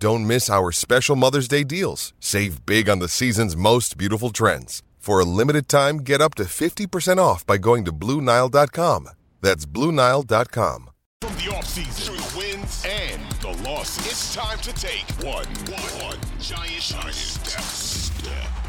Don't miss our special Mother's Day deals. Save big on the season's most beautiful trends. For a limited time, get up to 50% off by going to Bluenile.com. That's Bluenile.com. From the offseason through the wins and the losses, it's time to take one, one, one giant, giant step. step.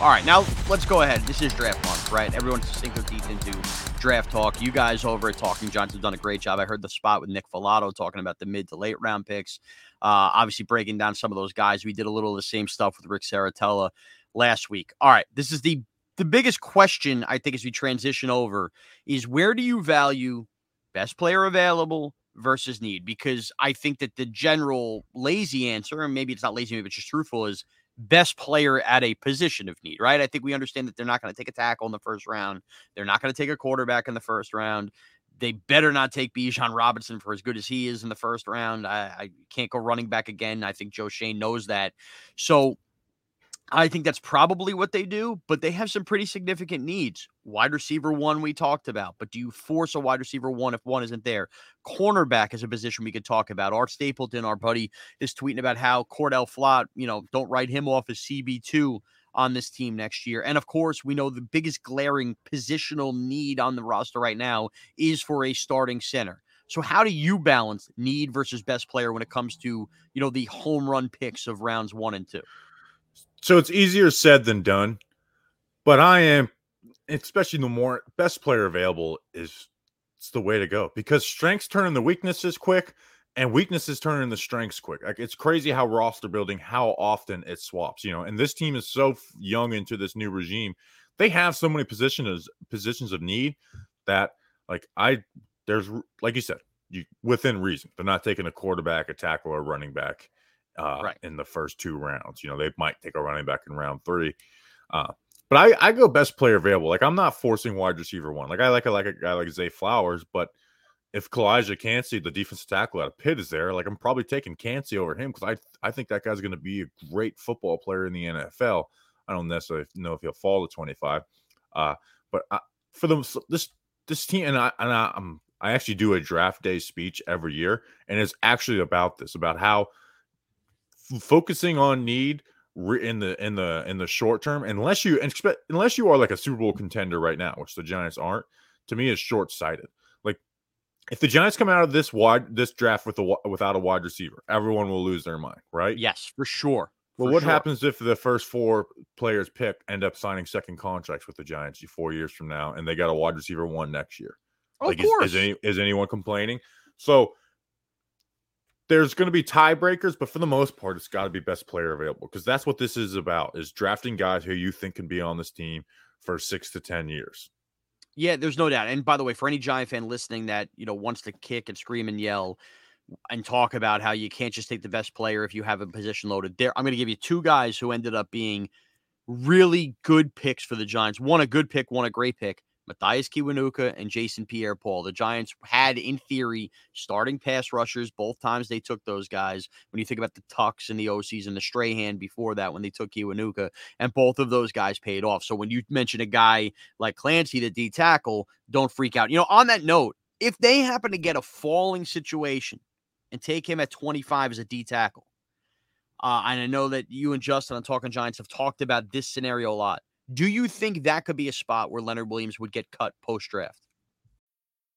All right, now let's go ahead. This is draft month, right? Everyone's sink their teeth into draft talk. You guys over at Talking Giants have done a great job. I heard the spot with Nick Falato talking about the mid to late round picks. Uh, obviously, breaking down some of those guys. We did a little of the same stuff with Rick Saratella last week. All right, this is the the biggest question I think as we transition over is where do you value best player available versus need? Because I think that the general lazy answer, and maybe it's not lazy, maybe it's just truthful, is best player at a position of need, right? I think we understand that they're not going to take a tackle in the first round. They're not going to take a quarterback in the first round. They better not take Bijan Robinson for as good as he is in the first round. I, I can't go running back again. I think Joe Schoen knows that. So I think that's probably what they do, but they have some pretty significant needs. Wide receiver one, we talked about, but do you force a wide receiver one if one isn't there? Cornerback is a position we could talk about. Art Stapleton, our buddy, is tweeting about how Cordale Flott, you know, don't write him off as CB2 on this team next year. And of course, we know the biggest glaring positional need on the roster right now is for a starting center. So how do you balance need versus best player when it comes to, you know, the home run picks of rounds one and two? So it's easier said than done, but I am, especially the more best player available is it's the way to go because strengths turn into weaknesses quick and weaknesses turn into strengths quick. Like it's crazy how roster building, how often it swaps, you know. And this team is so young into this new regime. They have so many positions positions of need that like I there's like you said, you within reason. They're not taking a quarterback, a tackle, or a running back uh, Right. in the first two rounds. You know, they might take a running back in round three. Uh, but I, I go best player available. Like I'm not forcing wide receiver one. Like I like a like a guy like Zay Flowers, but if Calijah Kancey, the defensive tackle out of Pitt, is there, like I'm probably taking Kancey over him because I I think that guy's going to be a great football player in the NFL. I don't necessarily know if he'll fall to 25, uh, but I, for the this this team and I and I, I'm I actually do a draft day speech every year, and it's actually about this about how f- focusing on need re- in the in the in the short term, unless you expect unless you are like a Super Bowl contender right now, which the Giants aren't, to me is short sighted. Like if the Giants come out of this wide this draft with a without a wide receiver, everyone will lose their mind, right? Yes, for sure. Well, For what sure. happens if the first four players picked end up signing second contracts with the Giants four years from now, and they got a wide receiver one next year? Of like, is- course. Is, any, is anyone complaining? So there's going to be tiebreakers, but for the most part, it's got to be best player available because that's what this is about: is drafting guys who you think can be on this team for six to ten years. Yeah, there's no doubt. And by the way, for any Giant fan listening that you know wants to kick and scream and yell and talk about how you can't just take the best player if you have a position loaded, there I'm going to give you two guys who ended up being really good picks for the Giants. One a good pick, one a great pick. Mathias Kiwanuka and Jason Pierre-Paul. The Giants had, in theory, starting pass rushers both times they took those guys. When you think about the Tucks and the Osis and the Strahan before that, when they took Kiwanuka, and both of those guys paid off. So when you mention a guy like Kancey, the D tackle, don't freak out. You know, on that note, if they happen to get a falling situation and take him at 25 as a D tackle, uh, and I know that you and Justin on Talking Giants have talked about this scenario a lot. Do you think that could be a spot where Leonard Williams would get cut post draft?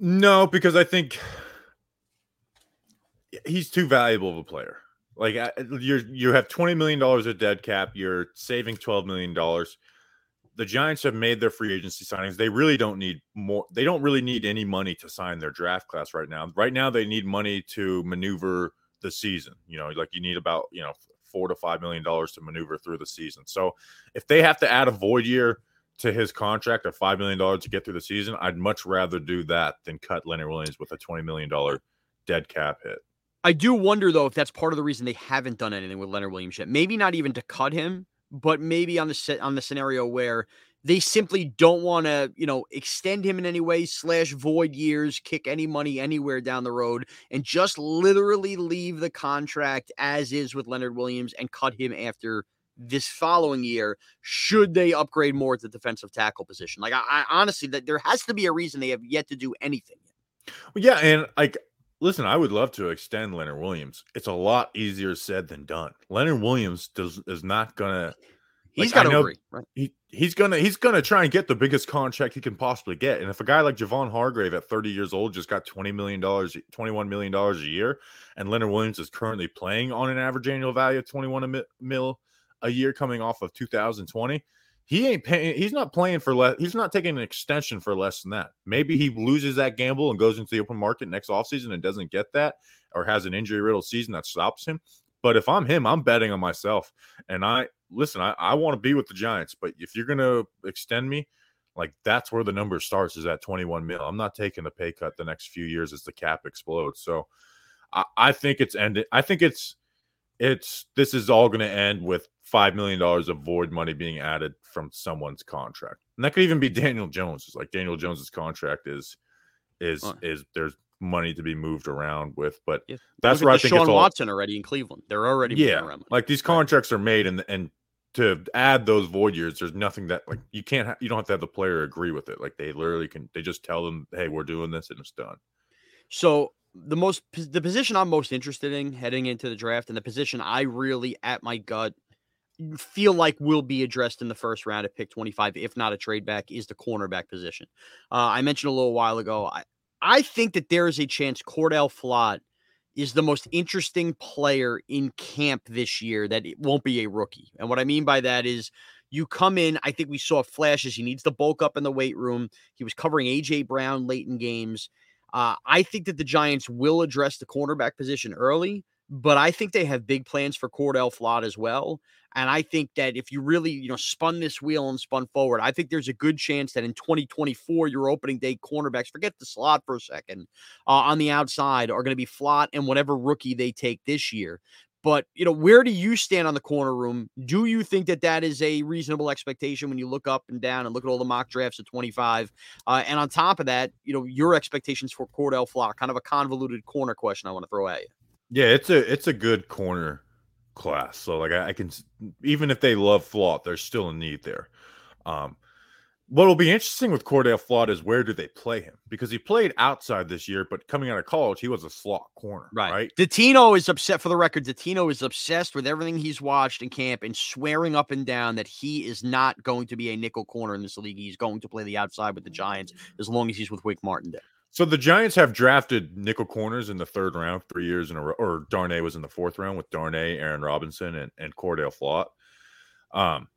No, because I think he's too valuable of a player. Like uh, you you have twenty million dollars of dead cap. You're saving twelve million dollars. The Giants have made their free agency signings. They really don't need more. They don't really need any money to sign their draft class right now. Right now, they need money to maneuver the season. You know, like you need about you know four to five million dollars to maneuver through the season. So if they have to add a void year to his contract of five million dollars to get through the season, I'd much rather do that than cut Leonard Williams with a twenty million dollar dead cap hit. I do wonder though if that's part of the reason they haven't done anything with Leonard Williams yet. Maybe not even to cut him, but maybe on the on the scenario where they simply don't want to, you know, extend him in any way, slash void years, kick any money anywhere down the road, and just literally leave the contract as is with Leonard Williams and cut him after this following year should they upgrade more at the defensive tackle position. Like I, I honestly that there has to be a reason they have yet to do anything. Well, yeah, and like listen, I would love to extend Leonard Williams. It's a lot easier said than done. Leonard Williams does is not gonna He's like, got to agree, right? He, he's gonna he's gonna try and get the biggest contract he can possibly get. And if a guy like Javon Hargrave at 30 years old just got 20 million dollars, 21 million dollars a year, and Leonard Williams is currently playing on an average annual value of 21 mil a year coming off of 2020, he ain't paying. He's not playing for less. He's not taking an extension for less than that. Maybe he loses that gamble and goes into the open market next offseason and doesn't get that, or has an injury riddled season that stops him. But if I'm him, I'm betting on myself. And I listen, I, I want to be with the Giants, but if you're gonna extend me, like that's where the number starts is at 21 mil. I'm not taking a pay cut the next few years as the cap explodes. So I, I think it's ended. I think it's it's this is all going to end with five million dollars of void money being added from someone's contract, and that could even be Daniel Jones. It's like Daniel Jones's contract is is oh. is there's money to be moved around with, but yeah. that's where I think Shaun it's all, Watson already in Cleveland. They're already yeah, like these contracts are made, and and to add those void years, there's nothing that like you can't ha- you don't have to have the player agree with it. Like they literally can they just tell them, hey, we're doing this, and it's done. So the most the position I'm most interested in heading into the draft and the position I really at my gut feel like will be addressed in the first round at pick 25 if not a trade back is the cornerback position. Uh, I mentioned a little while ago I I think that there is a chance Cordale Flott is the most interesting player in camp this year that it won't be a rookie. And what I mean by that is you come in, I think we saw flashes. He needs to bulk up in the weight room. He was covering AJ Brown late in games. Uh, I think that the Giants will address the cornerback position early, but I think they have big plans for Cordale Flott as well. And I think that if you really, you know, spun this wheel and spun forward, I think there's a good chance that in 2024, your opening day cornerbacks, forget the slot for a second, uh, on the outside are going to be Flott and whatever rookie they take this year. But you know, where do you stand on the corner room? Do you think that that is a reasonable expectation when you look up and down and look at all the mock drafts at 25? Uh, and on top of that, you know, your expectations for Cordale Flott, kind of a convoluted corner question I want to throw at you. Yeah, it's a it's a good corner class. So like I, I can even if they love Flott, there's still a need there. Um, what will be interesting with Cordale Flott is where do they play him? Because he played outside this year, but coming out of college, he was a slot corner. Right. right? Dottino is upset for the record. Dottino is obsessed with everything he's watched in camp and swearing up and down that he is not going to be a nickel corner in this league. He's going to play the outside with the Giants as long as he's with Wink Martindale. So the Giants have drafted nickel corners in the third round three years in a row, or Darnay was in the fourth round with Darnay, Aaron Robinson, and, and Cordale Flott. Um,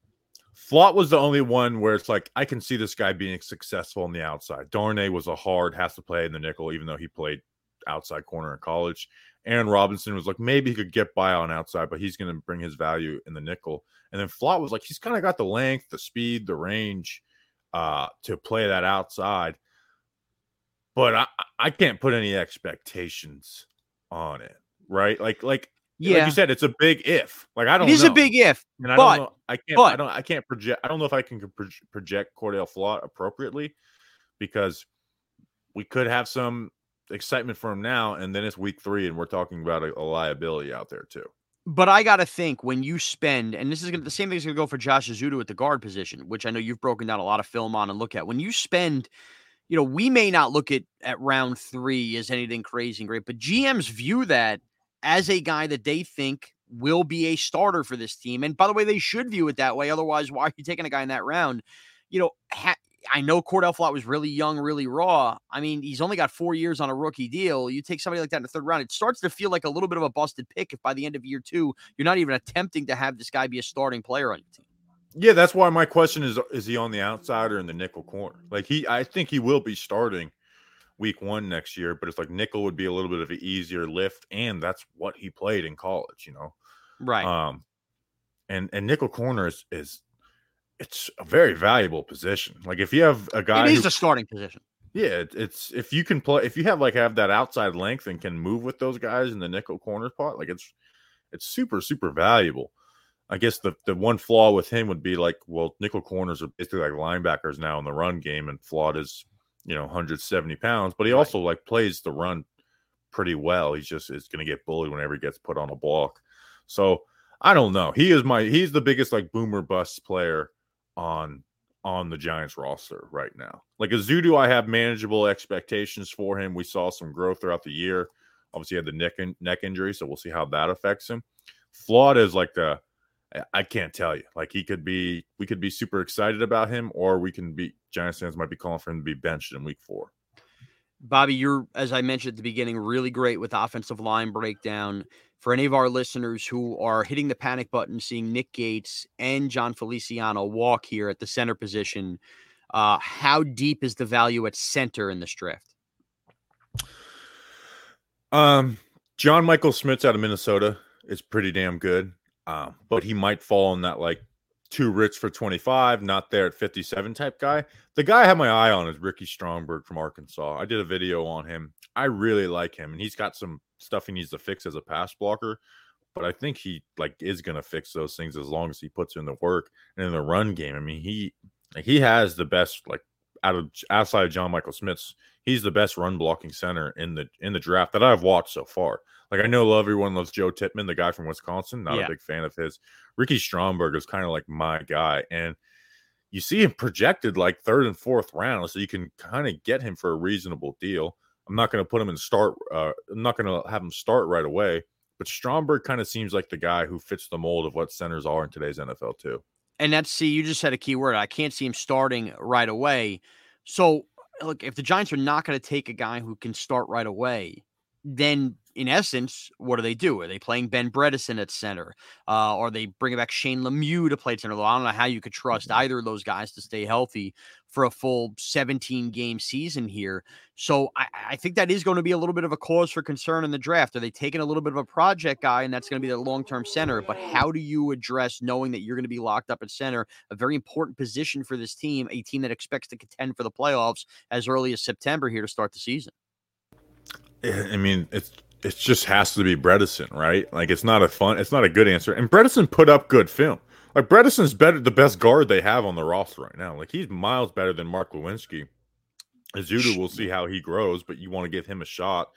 Flott was the only one where it's like I can see this guy being successful on the outside. Darnay was a hard, has to play in the nickel, even though he played outside corner in college. Aaron Robinson was like maybe he could get by on outside, but he's going to bring his value in the nickel. And then Flott was like he's kind of got the length, the speed, the range uh, to play that outside. But I, I can't put any expectations on it, right? Like like yeah. like you said, it's a big if. Like I don't. It is know. a big if. And I but, don't know. I can't. But, I don't. I can't project. I don't know if I can project Cordale Flott appropriately because we could have some excitement for him now, and then it's week three, and we're talking about a, a liability out there too. But I got to think when you spend, and this is gonna, the same thing is going to go for Josh Ezeudu at the guard position, which I know you've broken down a lot of film on and look at. When you spend, you know, we may not look at at round three as anything crazy and great, but GMs view that as a guy that they think will be a starter for this team. And by the way, they should view it that way. Otherwise, why are you taking a guy in that round? You know, ha- I know Cordale Flott was really young, really raw. I mean, he's only got four years on a rookie deal. You take somebody like that in the third round, it starts to feel like a little bit of a busted pick if by the end of year two, you're not even attempting to have this guy be a starting player on your team. Yeah, that's why my question is: Is he on the outside or in the nickel corner? Like he, I think he will be starting week one next year, but it's like nickel would be a little bit of an easier lift, and that's what he played in college, you know. Right. Um, and and nickel corner is is it's a very valuable position. Like if you have a guy, it is who, the starting position. yeah, it, it's if you can play, if you have like have that outside length and can move with those guys in the nickel corner spot, like it's it's super super valuable. I guess the the one flaw with him would be like, well, nickel corners are basically like linebackers now in the run game, and Flott is you know 170 pounds, but he Right. also like plays the run pretty well. He's just is going to get bullied whenever he gets put on a block. So I don't know. He is my he's the biggest like boomer bust player on on the Giants roster right now. Like Ezeudu, I have manageable expectations for him. We saw some growth throughout the year. Obviously, he had the neck in, neck injury, so we'll see how that affects him. Flott is like the I- can't tell you. Like he could be, we could be super excited about him, or we can be Giants fans might be calling for him to be benched in week four. Bobby, you're, as I mentioned at the beginning, really great with offensive line breakdown. For any of our listeners who are hitting the panic button, seeing Nick Gates and Jon Feliciano walk here at the center position, uh, how deep is the value at center in this draft? Um, John Michael Schmitz out of Minnesota is pretty damn good. Um, but he might fall in that like too rich for 25, not there at 57 type guy. The guy I have my eye on is Ricky Stromberg from Arkansas. I did a video on him. I really like him, and he's got some stuff he needs to fix as a pass blocker. But I think he like is gonna fix those things as long as he puts in the work and in the run game. I mean, he he has the best like out of outside of John Michael Schmitz, he's the best run blocking center in the in the draft that I've watched so far. Like I know everyone loves Joe Tippmann, the guy from Wisconsin. Not Yeah. a big fan of his. Ricky Stromberg is kind of like my guy, and you see him projected like third and fourth round, so you can kind of get him for a reasonable deal. I'm not going to put him in start. Uh, I'm not going to have him start right away. But Stromberg kind of seems like the guy who fits the mold of what centers are in today's NFL too. And that's see, you just said a key word. I can't see him starting right away. So, look, if the Giants are not going to take a guy who can start right away, then in essence, what do they do? Are they playing Ben Bredeson at center? Uh, or they bringing back Shane Lemieux to play center? I don't know how you could trust either of those guys to stay healthy for a full 17 game season here. So I, I think that is going to be a little bit of a cause for concern in the draft. Are they taking a little bit of a project guy and that's going to be their long term center? But how do you address knowing that you're going to be locked up at center, a very important position for this team, a team that expects to contend for the playoffs as early as September here to start the season? I mean, it's it just has to be Bredeson, right? Like it's not a fun, it's not a good answer. And Bredeson put up good film. Like Bredeson's better, the best guard they have on the roster right now. Like he's miles better than Mark Glowinski. Ezeudu, we'll see how he grows, but you want to give him a shot.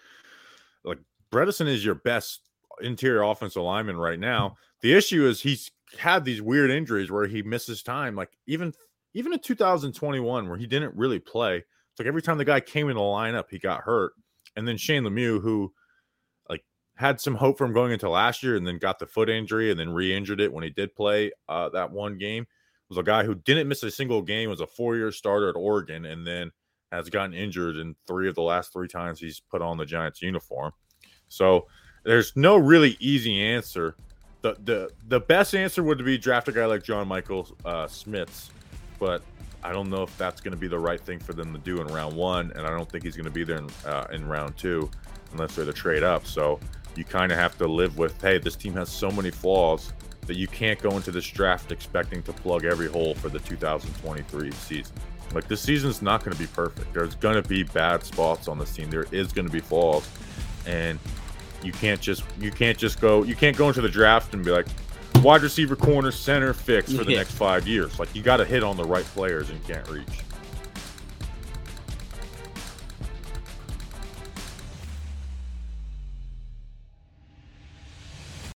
Like Bredeson is your best interior offensive lineman right now. The issue is he's had these weird injuries where he misses time. Like even even in 2021, where he didn't really play. It's like every time the guy came in the lineup, he got hurt. And then Shane Lemieux, who had some hope from going into last year and then got the foot injury and then re-injured it when he did play uh, that one game, was a guy who didn't miss a single game, was a four-year starter at Oregon, and then has gotten injured in three of the last three times he's put on the Giants uniform. So there's no really easy answer. The the the best answer would be draft a guy like John Michael uh, Schmitz, but I don't know if that's going to be the right thing for them to do in round one, and I don't think he's going to be there in, uh, in round two unless they're to trade up. So you kind of have to live with, hey, this team has so many flaws that you can't go into this draft expecting to plug every hole for the 2023 season. Like this season's not going to be perfect. There's going to be bad spots on this team. There is going to be flaws, and you can't just you can't just go you can't go into the draft and be like wide receiver, corner, center fix for the Yeah. next five years. Like you got to hit on the right players and can't reach.